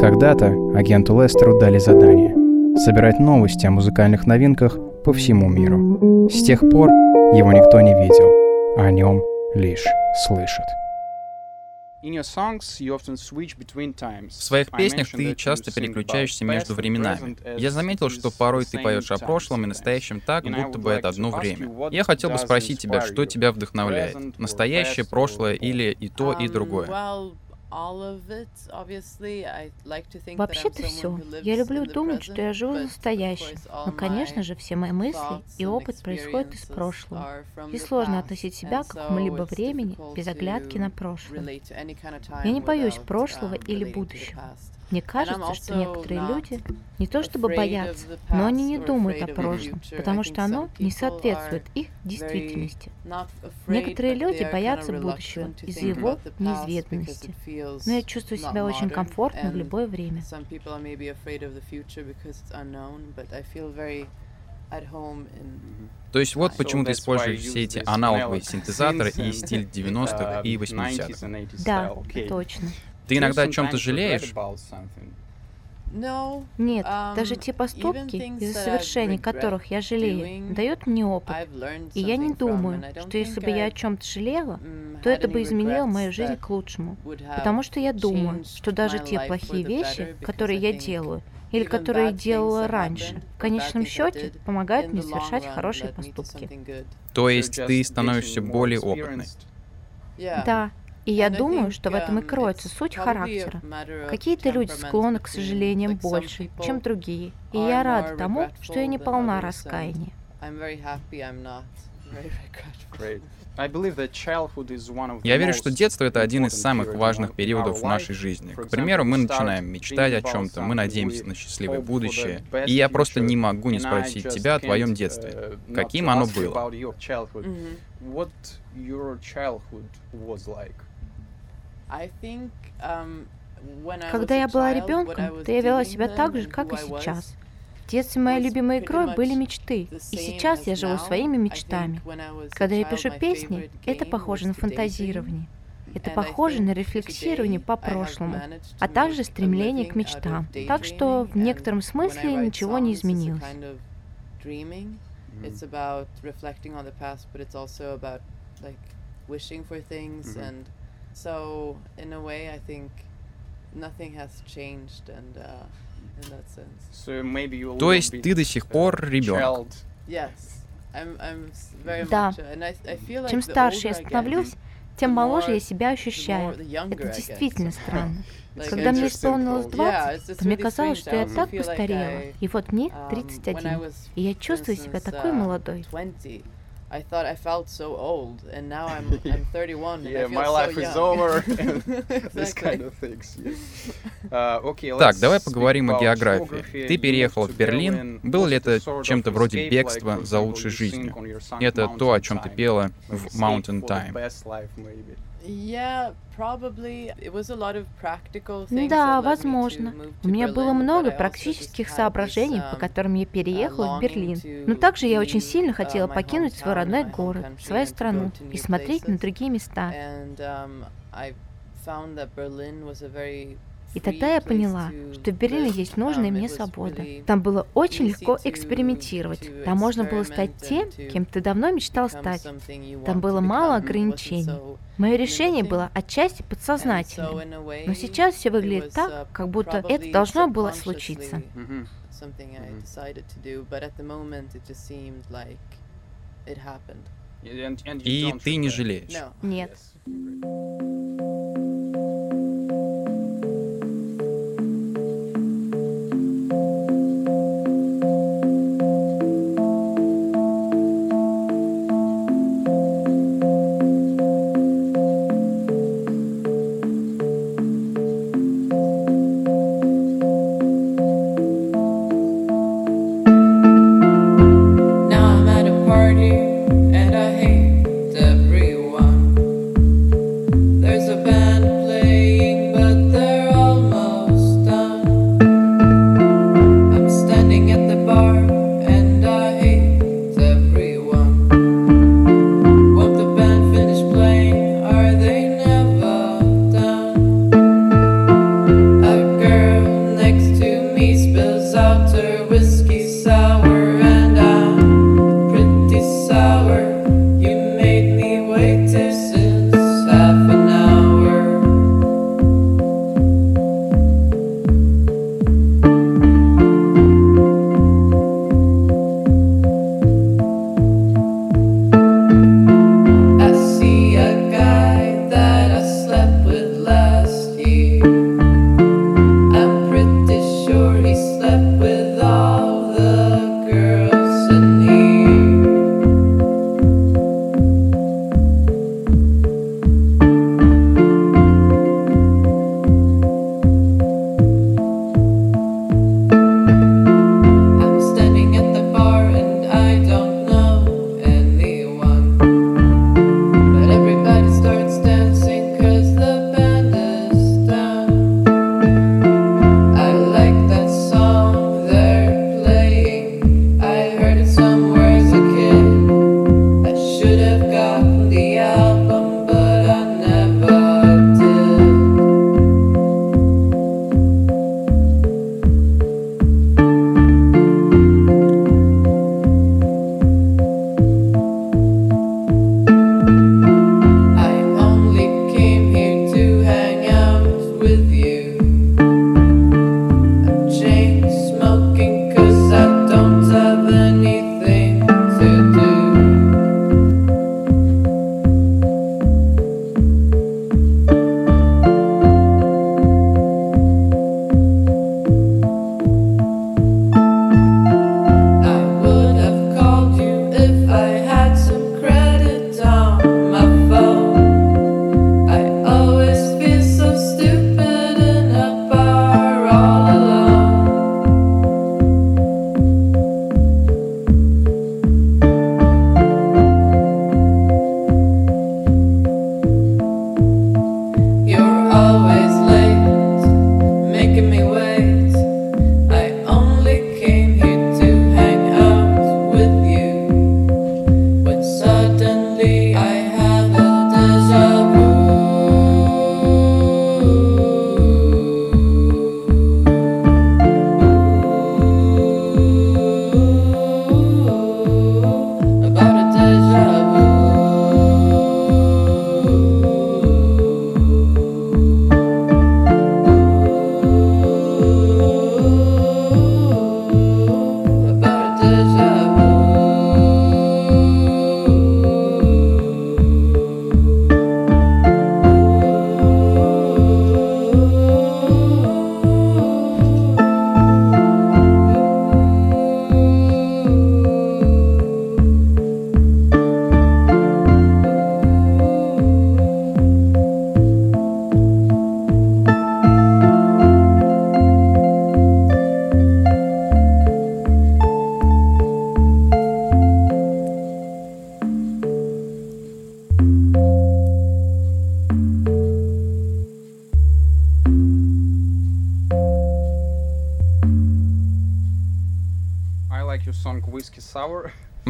Когда-то агенту Лестеру дали задание — собирать новости о музыкальных новинках по всему миру. С тех пор его никто не видел, а о нем лишь слышат. В своих песнях ты часто переключаешься между временами. Я заметил, что порой ты поешь о прошлом и настоящем так, будто бы это одно время. Я хотел бы спросить тебя, что тебя вдохновляет? Настоящее, прошлое или и то, и другое? Вообще-то все. Я люблю думать, что я живу настоящим. Но, конечно же, все мои мысли и опыт происходят из прошлого. И сложно относить себя к какому-либо времени без оглядки на прошлое. Я не боюсь прошлого или будущего. Мне кажется, что некоторые люди не то чтобы боятся, но они не думают о прошлом, потому что оно не соответствует их действительности. Некоторые люди боятся будущего из-за его неизведанности, но я чувствую себя очень комфортно в любое время. То есть вот почему ты используешь все эти аналоговые синтезаторы и стиль 90-х и 80-х. Да, точно. Ты иногда о чем-то жалеешь? Нет, даже те поступки, из-за совершения которых я жалею, дают мне опыт. И я не думаю, что если бы я о чем-то жалела, то это бы изменило мою жизнь к лучшему. Потому что я думаю, что даже те плохие вещи, которые я делаю, или которые я делала раньше, в конечном счете помогают мне совершать хорошие поступки. То есть ты становишься более опытной? Да, и я думаю, что в этом и кроется суть характера. Какие-то люди склонны к сожалениям больше, чем другие. И я рада тому, что я не полна раскаяния. Я верю, что детство — это один из самых важных периодов в нашей жизни. К примеру, мы начинаем мечтать о чем-то, мы надеемся на счастливое будущее. И я просто не могу не спросить тебя о твоем детстве. Каким оно было? Um, Когда я была ребенком, то я вела себя так же, как и сейчас. В детстве моей любимой игрой были мечты, и сейчас я живу своими мечтами. Когда я пишу песни, это похоже на фантазирование. Это похоже на рефлексирование по прошлому, а также стремление к мечтам. Так что в некотором смысле ничего не изменилось. Mm-hmm. So in a way, I think nothing has changed, and uh, in that sense. So maybe you То есть ты до сих пор ребенок? Yes. Да. Чем старше я становлюсь, тем моложе я себя ощущаю. Это действительно странно. Когда мне исполнилось 20, то мне казалось, что я так постарела. И вот мне 31. Um, И я чувствую себя такой uh, молодой. I thought I felt so old, and now I'm I'm 31. yeah, and I feel my life so is over. This kind of things. Uh, okay, так, давай поговорим о географии. Ты переехал в Берлин. Было ли это чем-то вроде бегства за лучшей жизнью? Это то, о чем ты пела в Mountain Time. Да, возможно. У меня было много практических соображений, по um, которым я переехала в Берлин. Но также я очень сильно uh, хотела покинуть свой родной город, свою страну и смотреть на другие места. И тогда я поняла, что в Берлине есть нужная мне свобода. Там было очень легко экспериментировать. Там можно было стать тем, кем ты давно мечтал стать. Там было мало ограничений. Мое решение было отчасти подсознательным. Но сейчас все выглядит так, как будто это должно было случиться. И ты не жалеешь? Нет.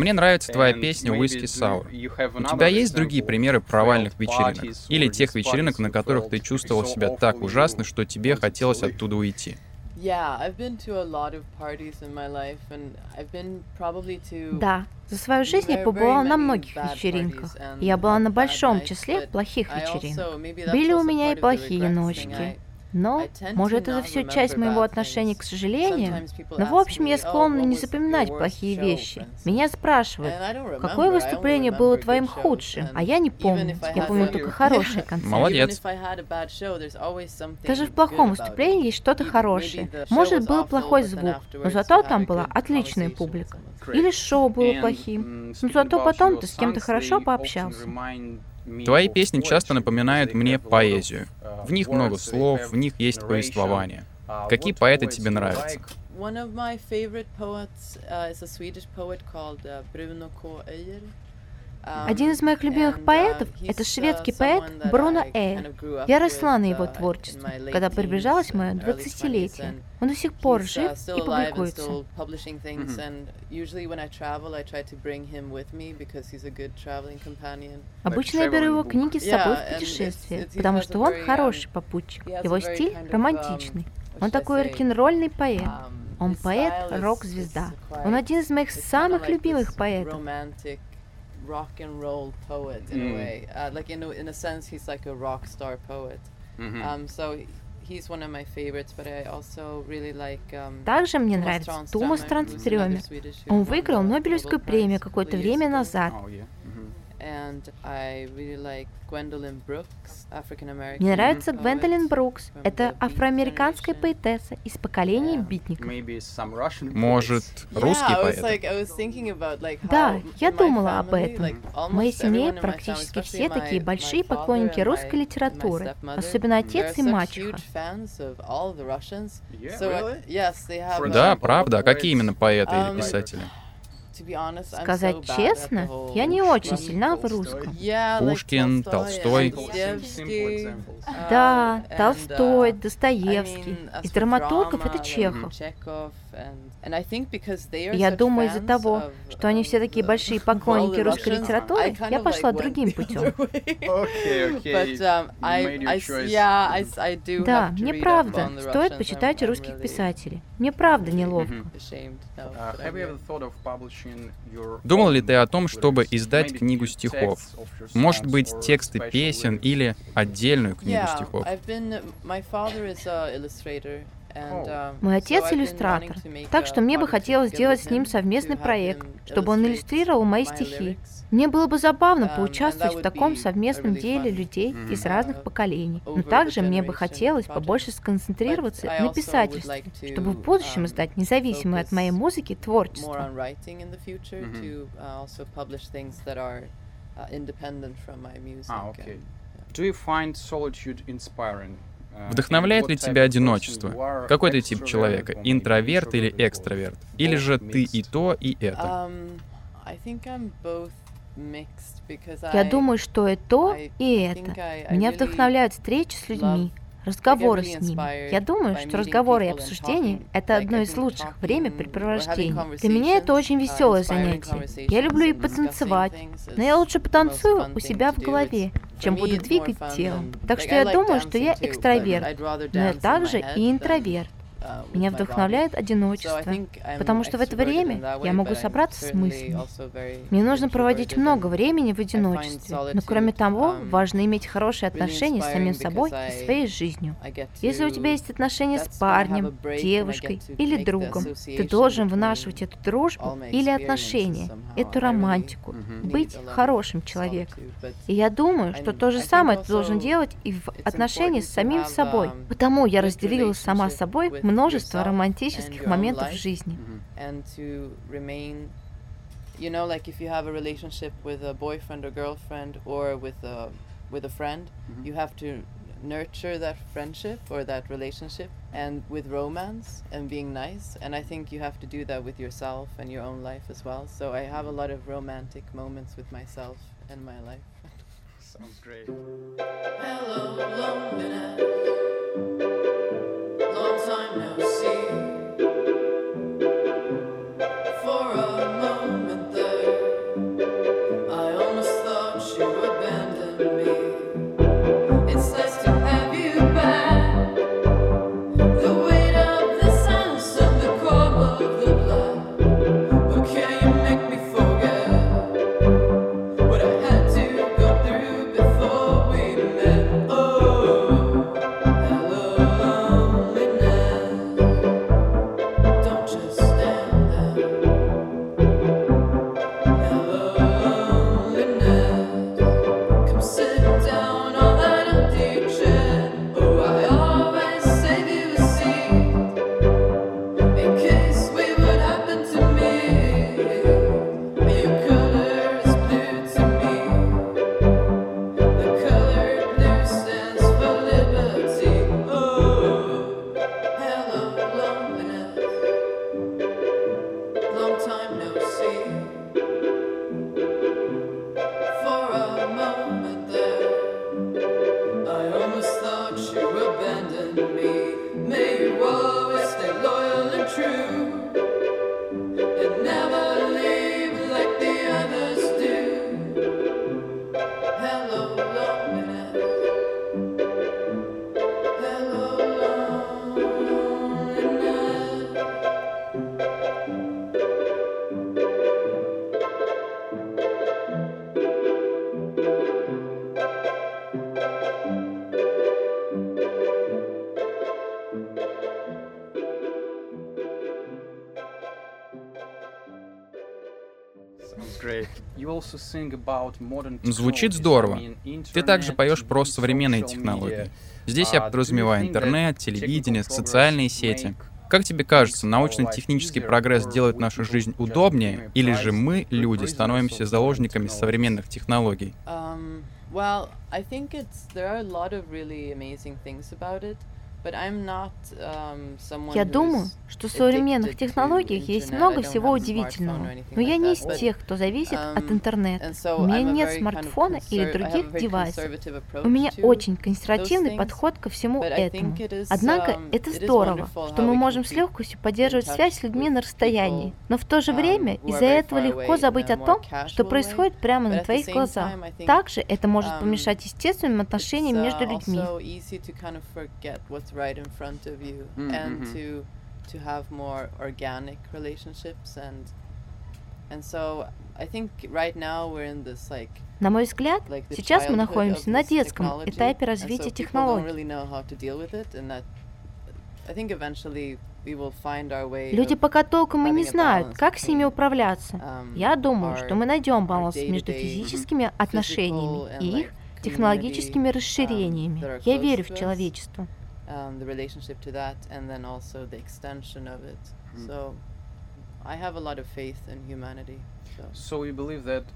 Мне нравится твоя песня «Whisky Sour». У тебя есть другие примеры провальных вечеринок? Или тех вечеринок, на которых ты чувствовал себя так ужасно, что тебе хотелось оттуда уйти? Да, за свою жизнь я побывала на многих вечеринках. Я была на большом числе плохих вечеринок. Были у меня и плохие ночки. Но, может, это все часть моего отношения к сожалению, но, в общем, я склонна не запоминать плохие вещи. Меня спрашивают, какое выступление было твоим худшим, а я не помню. Я помню только хорошие концерты. Молодец. Даже в плохом выступлении есть что-то хорошее. Может, был плохой звук, но зато там была отличная публика. Или шоу было плохим, но зато потом ты с кем-то хорошо пообщался. Твои песни часто напоминают мне поэзию. В них много слов, в них есть повествование. Какие поэты тебе нравятся? One of my favorite poets uh, is a Swedish poet called uh, Bruno K. Öijer. Один из моих любимых поэтов — это шведский поэт Бруно Эйр. Я росла на его творчестве, когда приближалось мое 20-летие. Он до сих пор жив и публикуется. Обычно я беру его книги с собой в путешествие, потому что он хороший попутчик. Его стиль романтичный. Он такой рок-н-ролльный поэт. Он поэт, рок-звезда. Он один из моих самых любимых поэтов rock and roll poet in mm. a way. Uh, like in a, in a sense, he's like a rock star poet. Mm-hmm. Um, so he's one of my favorites, but I also really like. Um, Также мне нравится Томас Транстрёме. Он выиграл Нобелевскую премию какое-то время назад. Oh, yeah. Мне нравится Гвендолин Брукс. Это афроамериканская поэтесса из поколения битников. Может, русский поэт? Да, я думала об этом. В моей семье практически все такие большие поклонники русской литературы, особенно отец и мачеха. Да, правда. А какие именно поэты или um, писатели? Сказать честно, я не очень сильна в русском. Пушкин, Толстой. Да, Толстой, Достоевский. Из драматургов это Чехов. Я думаю, из-за того, что они все такие большие поклонники русской литературы, я пошла другим путем. Да, мне правда стоит почитать русских писателей. Мне правда неловко. Думал ли ты о том, чтобы издать книгу стихов? Может быть, тексты песен или отдельную книгу стихов? Um, Мой отец иллюстратор, так что мне бы хотелось сделать с ним совместный проект, чтобы он иллюстрировал мои стихи. Мне было бы забавно um, поучаствовать в таком совместном деле людей из разных поколений. Но также мне бы хотелось побольше сконцентрироваться на писательстве, чтобы в будущем uh, издать независимое от моей музыки творчество. Do you find solitude inspiring? Вдохновляет ли тебя одиночество? Какой ты тип человека? Интроверт или экстраверт? Или же ты и то, и это? Я думаю, что и то, и это. Меня вдохновляют встречи с людьми, разговоры с ними. Я думаю, что разговоры и обсуждения — это одно из лучших времяпрепровождений. Для меня это очень веселое занятие. Я люблю и потанцевать, но я лучше потанцую у себя в голове, чем буду двигать телом. Так что я думаю, что я экстраверт, но я также и интроверт. Меня вдохновляет одиночество, потому что в это время я могу собраться с мыслями. Мне нужно проводить много времени в одиночестве, но кроме того, важно иметь хорошие отношения с самим собой и своей жизнью. Если у тебя есть отношения с парнем, девушкой или другом, ты должен вынашивать эту дружбу или отношения, эту романтику, быть хорошим человеком. И я думаю, что то же самое ты должен делать и в отношении с самим собой. Потому я разделилась сама собой множество романтических моментов в жизни. You know, like if you have a relationship with a boyfriend or girlfriend or with a with a friend, mm-hmm. you have to nurture that friendship or that relationship and with romance and being nice and i think you have to do that with yourself and your own life as well so i have a lot of romantic moments with myself and my life sounds great hello loneliness long time no sea. Звучит здорово. Ты также поешь про современные технологии. Здесь я подразумеваю интернет, телевидение, социальные сети. Как тебе кажется, научно-технический прогресс делает нашу жизнь удобнее, или же мы, люди, становимся заложниками современных технологий? Um, well, I think it's there are a lot of really amazing things about it. Um, я думаю, что в современных технологиях есть много всего удивительного, но я не из тех, кто зависит от um, интернета. У меня нет смартфона или других девайсов. У меня очень консервативный подход ко всему этому. Однако um, это здорово, что мы можем с легкостью поддерживать связь с людьми на расстоянии, но в то же время из-за этого легко забыть о том, что происходит прямо на твоих глазах. Также это может помешать естественным отношениям между uh, людьми right in front of you mm-hmm. and to to have more organic relationships and and so I think right now we're in this like На мой взгляд, сейчас мы находимся на детском этапе развития технологий. Люди пока толком и не знают, как с ними управляться. Um, Я думаю, что мы найдем баланс между физическими отношениями и их технологическими um, расширениями. Я верю в человечество um, the relationship to that, and then also the extension of it. Mm. So I have a lot of faith in humanity.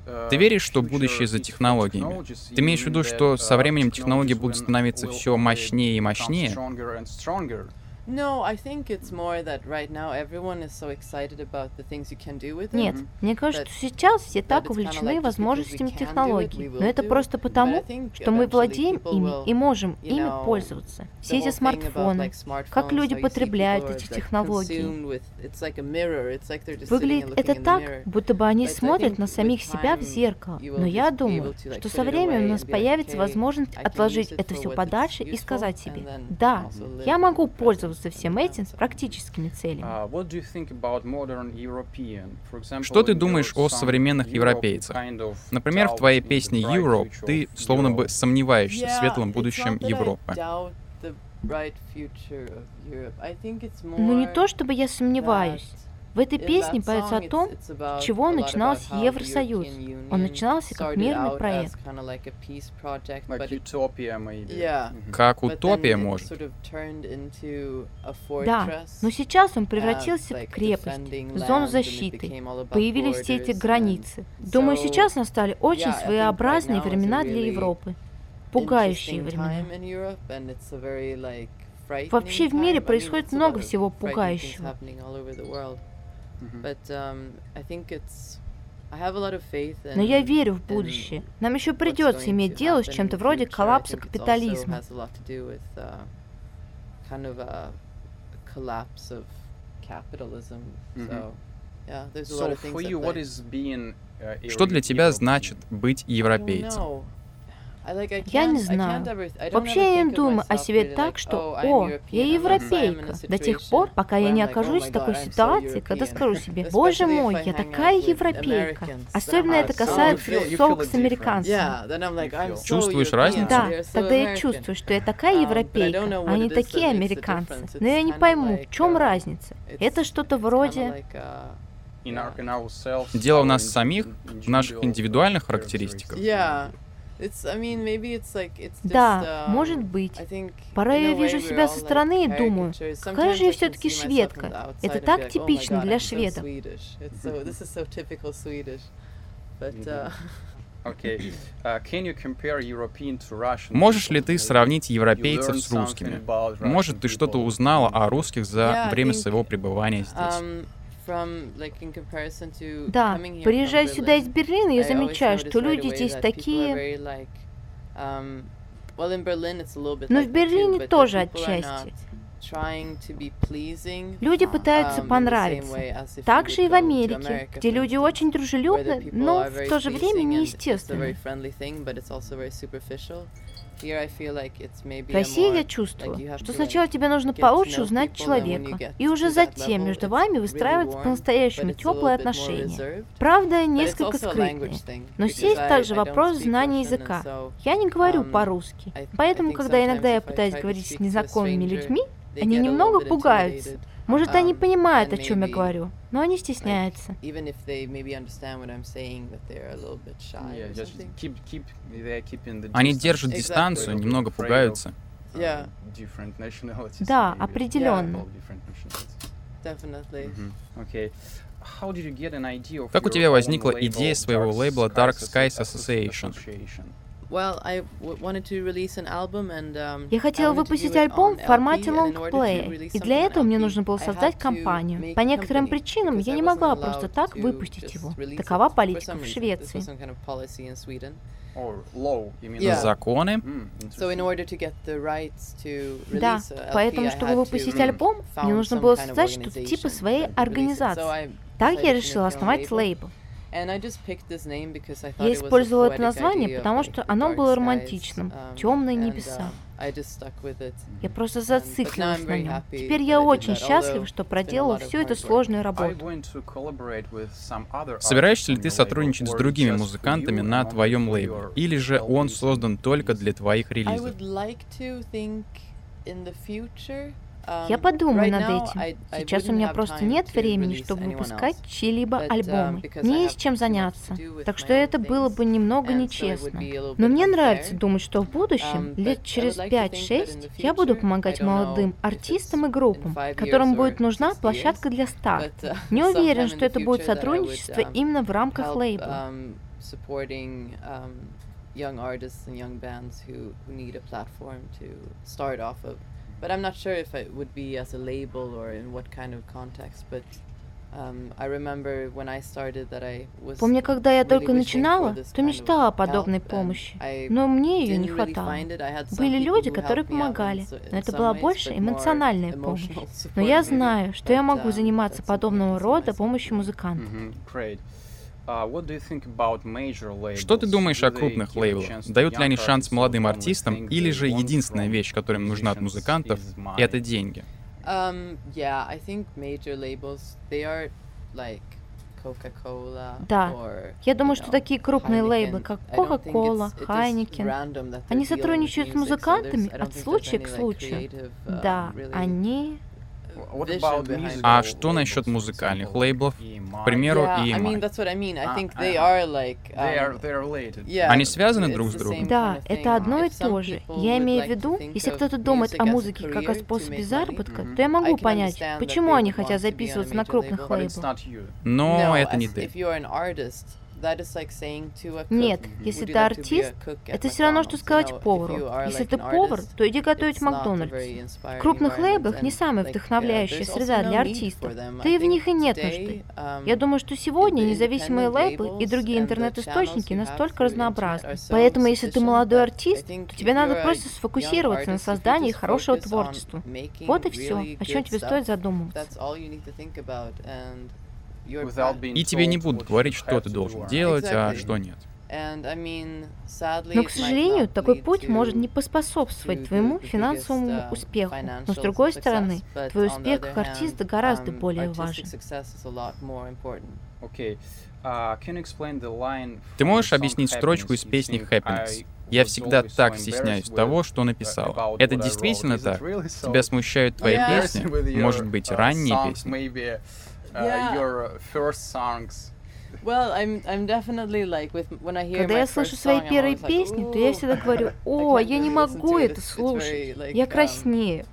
Uh, Ты веришь, что будущее за технологиями? Ты имеешь в виду, что со uh, временем технологии будут становиться все мощнее и мощнее? Нет, мне кажется, что сейчас все так увлечены возможностями технологий, но это просто потому, что мы владеем ими и можем ими пользоваться. Все эти смартфоны, как люди потребляют эти технологии. Выглядит это так, будто бы они смотрят на самих себя в зеркало. Но я думаю, что со временем у нас появится возможность отложить это все подальше и сказать себе, да, я могу пользоваться всем этим с практическими целями. А, Что ты думаешь о современных европейцах? Например, в твоей песне «Europe» ты словно бы сомневаешься в светлом будущем Европы. Ну не то, чтобы я сомневаюсь. В этой песне поется о том, с чего начинался Евросоюз. Он начинался как мирный проект. Как утопия, может. Да, но сейчас он превратился в крепость, в зону защиты. Появились все эти границы. Думаю, сейчас настали очень своеобразные времена для Европы. Пугающие времена. Вообще в мире происходит много всего пугающего. Но я верю в будущее. Нам еще придется иметь дело с чем-то вроде коллапса капитализма. Что для тебя значит быть европейцем? Я не знаю. Вообще я не думаю о себе так, что «О, я европейка», до тех пор, пока я не окажусь в такой ситуации, когда скажу себе «Боже мой, я такая европейка». Особенно это касается тусовок с американцами. Чувствуешь разницу? Да, тогда я чувствую, что я такая um, европейка, а они такие американцы. Но я не пойму, в чем uh, разница. Это что-то вроде... Uh, Дело в нас самих, в наших индивидуальных характеристиках. Да, um, может быть. Порой я вижу себя со стороны и думаю, какая же я все-таки шведка. Это так oh типично для шведов. Uh, uh, Можешь ли ты сравнить европейцев с русскими? Может, ты что-то узнала о русских за время своего пребывания здесь? Um, да, приезжая сюда из Берлина, я замечаю, что люди здесь такие... Um, Но в Берлине тоже отчасти. Люди пытаются um, понравиться. Также и в Америке, где люди очень дружелюбны, но в то же время неестественны. В России я чувствую, что сначала тебе нужно получше узнать человека, и уже затем между вами выстраиваются по-настоящему теплые отношения. Правда, несколько скрытные. Но здесь также вопрос знания языка. Я не говорю um, по-русски, поэтому, когда иногда я пытаюсь говорить с незнакомыми людьми, Они немного пугаются. Может, они понимают, о чем я говорю, но они стесняются. Они держат дистанцию, немного пугаются. Да, определенно. Как у тебя возникла идея своего лейбла Dark Skies Association? Я хотела выпустить альбом в формате лонгплея, и для этого мне нужно было создать компанию. По некоторым причинам я не могла просто так выпустить его. Такова политика в Швеции. Законы? Да, поэтому, чтобы выпустить альбом, мне нужно было создать что-то типа своей организации. Так я решила основать лейбл. Я использовала это название, потому что оно было романтичным. Um, Темные небеса. Uh, я просто зациклилась на нем. Теперь я очень счастлива, что проделала всю эту сложную работу. Собираешься ли ты сотрудничать с другими музыкантами на твоем лейбле? Или же он создан только для твоих релизов? Я подумаю над этим. Сейчас у меня просто нет времени, чтобы выпускать чьи-либо um, альбомы. Мне есть чем заняться. Так что это было бы немного нечестно. Но мне нравится думать, что в будущем, um, лет через 5-6, я буду помогать молодым артистам и группам, которым будет нужна площадка для старта. Uh, Не уверен, что это будет сотрудничество um, именно в рамках лейбла. young artists and young bands who, who need a platform to start off of. But I'm not sure if it would be as a label or in what kind of context. But um, I remember when I started that I was Помню, когда я только начинала, то мечтала о подобной помощи, но мне ее не хватало. Были люди, которые помогали, но это была больше эмоциональная помощь. Но я знаю, что я могу заниматься подобного рода помощью музыкантов. Uh, Что ты думаешь о крупных лейблах? Дают ли они шанс молодым артистам, или же единственная вещь, которая им нужна от музыкантов, это деньги? Um, да, я думаю, что такие крупные лейблы, как Coca-Cola, Heineken, они сотрудничают с музыкантами от случая к случаю. Да, они а что насчет музыкальных лейблов? К примеру, EMI. Они связаны друг с другом? Да, это одно и то же. Я имею в виду, если кто-то думает о музыке как о способе заработка, то я могу понять, почему они хотят записываться на крупных лейблах. Но это не ты. Нет, если ты артист, это все равно, что сказать повару. Если ты повар, то иди готовить в Макдональдс. В крупных лейблах не самая вдохновляющая среда для артистов. Да и в них и нет нужды. Um, Я думаю, что сегодня независимые лейблы и другие интернет-источники настолько разнообразны. Поэтому, если ты молодой артист, то тебе надо просто сфокусироваться на создании хорошего творчества. Вот и все, о чем тебе стоит задумываться. И тебе не будут говорить, что ты должен делать, а что нет. Но, к сожалению, такой путь может не поспособствовать твоему финансовому um, успеху. Но, с другой стороны, твой успех как артиста гораздо um, более важен. Uh, ты можешь объяснить строчку из песни Happiness? Я всегда так стесняюсь того, что написал. Это действительно так? Тебя смущают твои песни? Может быть, uh, ранние песни? Uh, your first songs. Когда я слышу свои первые песни, то я всегда говорю, о, я не могу это слушать, я краснею.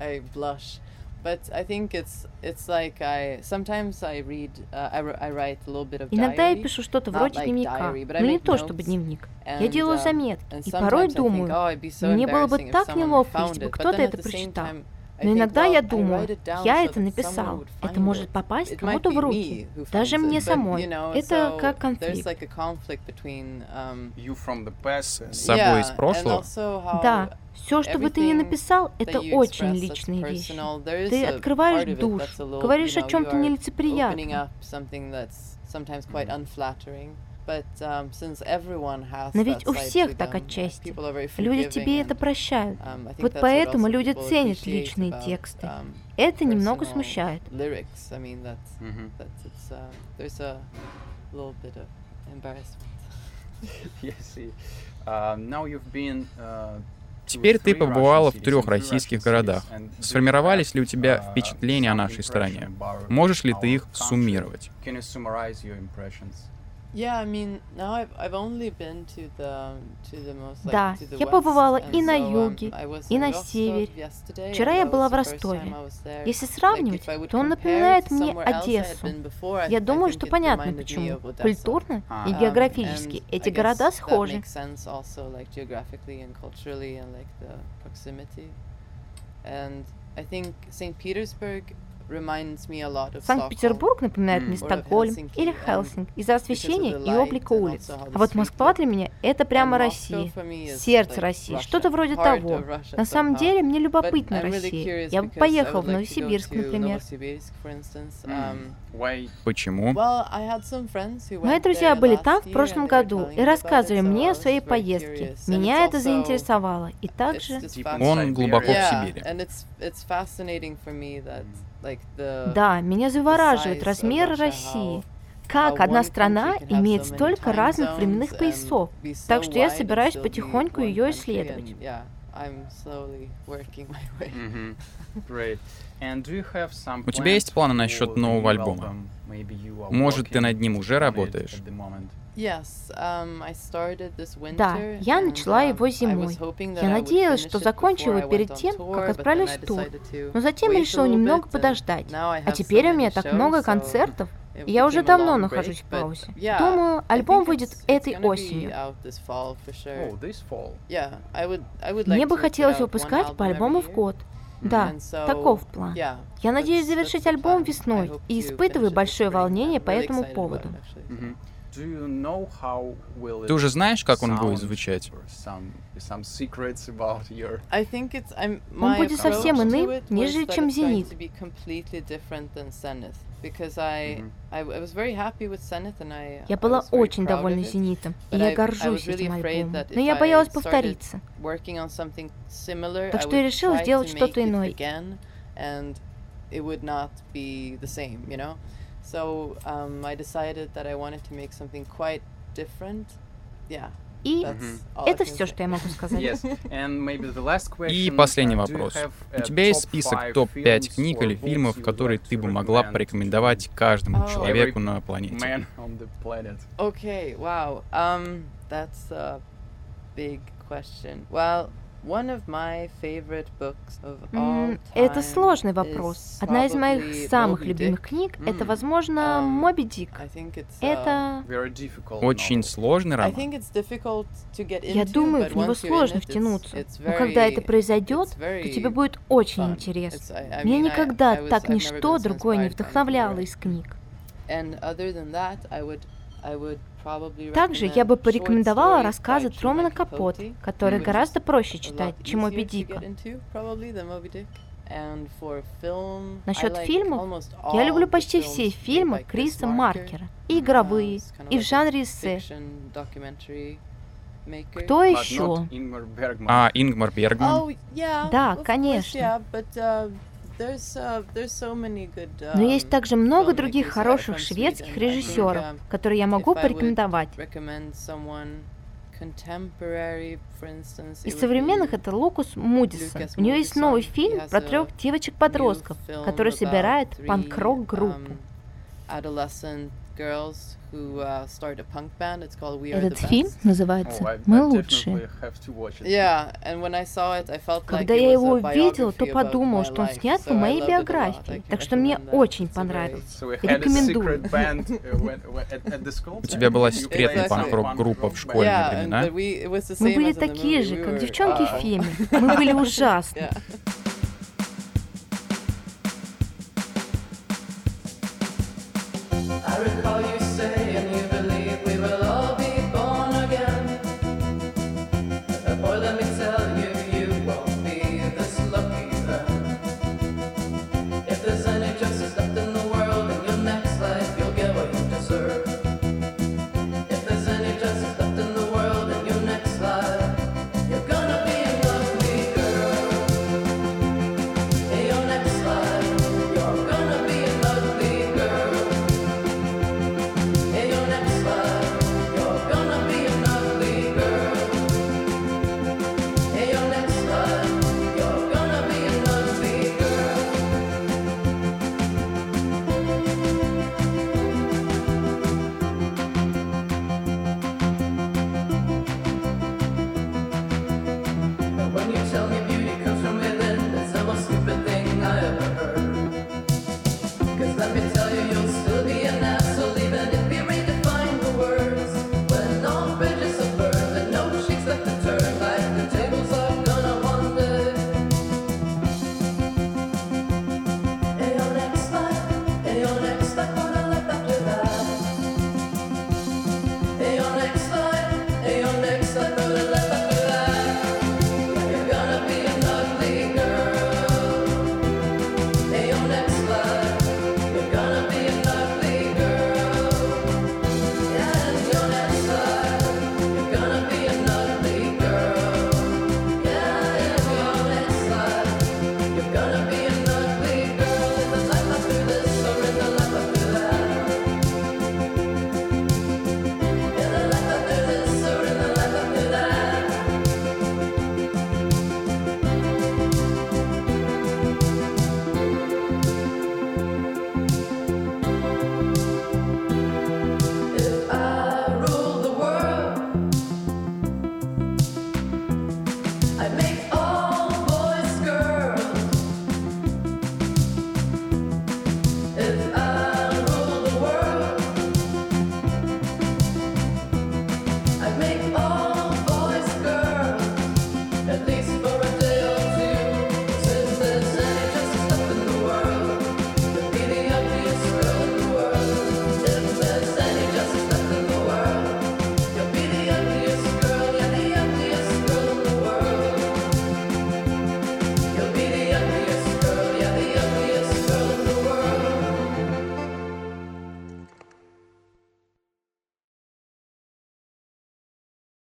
Иногда я пишу что-то вроде дневника, но не то чтобы дневник. Я делаю um, заметки, и порой думаю, oh, мне было бы так неловко, если бы кто-то это прочитал. Но иногда я думаю, я это написал, это может попасть кому-то в руки, даже мне самой. Это как конфликт. С собой из прошлого? Да, все, что бы ты ни написал, это очень личные вещи. Ты открываешь душу, говоришь о чем-то нелицеприятном. Um, Но ведь у всех так отчасти. Люди тебе это прощают. Um, вот поэтому люди ценят личные тексты. Um, это немного смущает. yes, see. Uh, now you've been uh, Теперь ты побывала в трех российских городах. Сформировались ли у тебя впечатления о нашей стране? Можешь ли ты их суммировать? Да, я побывала и на юге, и на севере. Вчера я была в Ростове. Если сравнивать, то он напоминает мне Одессу. Я думаю, что понятно почему. Культурно и географически эти города схожи. And I think St. Petersburg Санкт-Петербург напоминает мне Стокгольм или Хелсинг из-за освещения и облика улиц. А вот Москва для меня — это прямо Россия, сердце России, что-то вроде того. На самом деле мне любопытна Россия. Я бы поехал в Новосибирск, например. Почему? Мои друзья были там в прошлом году и рассказывали мне о своей поездке. Меня это заинтересовало. И также... Он глубоко в Сибири. Да, меня завораживает размер России. Как одна страна имеет столько разных временных поясов. Так что я собираюсь потихоньку ее исследовать. У тебя есть планы насчет нового альбома? Может, ты над ним уже работаешь? Um, да, я начала его зимой. Я надеялась, что закончу его перед тем, как отправлюсь в тур. Но затем решила немного подождать. А теперь у меня так много концертов, и я уже давно нахожусь в паузе. Думаю, альбом выйдет этой осенью. Мне бы хотелось выпускать по альбому в год. Да, таков план. Я надеюсь завершить альбом весной и испытываю большое волнение по этому поводу. Ты уже знаешь, как он будет звучать? Он будет совсем иным, нежели чем «Зенит». Я была очень довольна «Зенитом», и я горжусь этим альбомом, но я боялась повториться. Так что я решила сделать что-то иное. So um, I decided that I wanted to make something quite different. Yeah. И это все, что я могу сказать. И последний вопрос. У тебя есть список топ-5 книг или фильмов, которые ты бы могла порекомендовать каждому oh. человеку на планете? Окей, вау. Um, that's a big question. Well, это сложный вопрос. Одна из моих самых любимых книг — это, возможно, um, «Моби Дик». Uh, это... Очень сложный роман. Я думаю, в него сложно втянуться. Но когда это произойдет, то тебе будет очень интересно. Меня никогда так ничто другое не вдохновляло из книг. Также я бы порекомендовала рассказы Трумана Капоты, которые гораздо проще читать, чем Моби Дика. Насчет фильмов, я люблю почти все фильмы Криса Маркера, и игровые, и в жанре эссе. Кто еще? А, Ингмар Бергман? Oh, да, конечно. Uh, Но есть также много других хороших шведских режиссеров, которые я могу порекомендовать. Из современных это Лукус Мудисон. У нее есть новый фильм про трех девочек-подростков, которые собирают панк-рок группу. Uh, Этот фильм называется oh, «Мы лучшие». Когда я его увидел, то подумал, что он снят по моей биографии, так что мне очень понравилось. Рекомендую. У тебя была секретная панк-рок-группа в школьные времена? Мы были такие же, как девчонки в фильме. Мы были ужасны.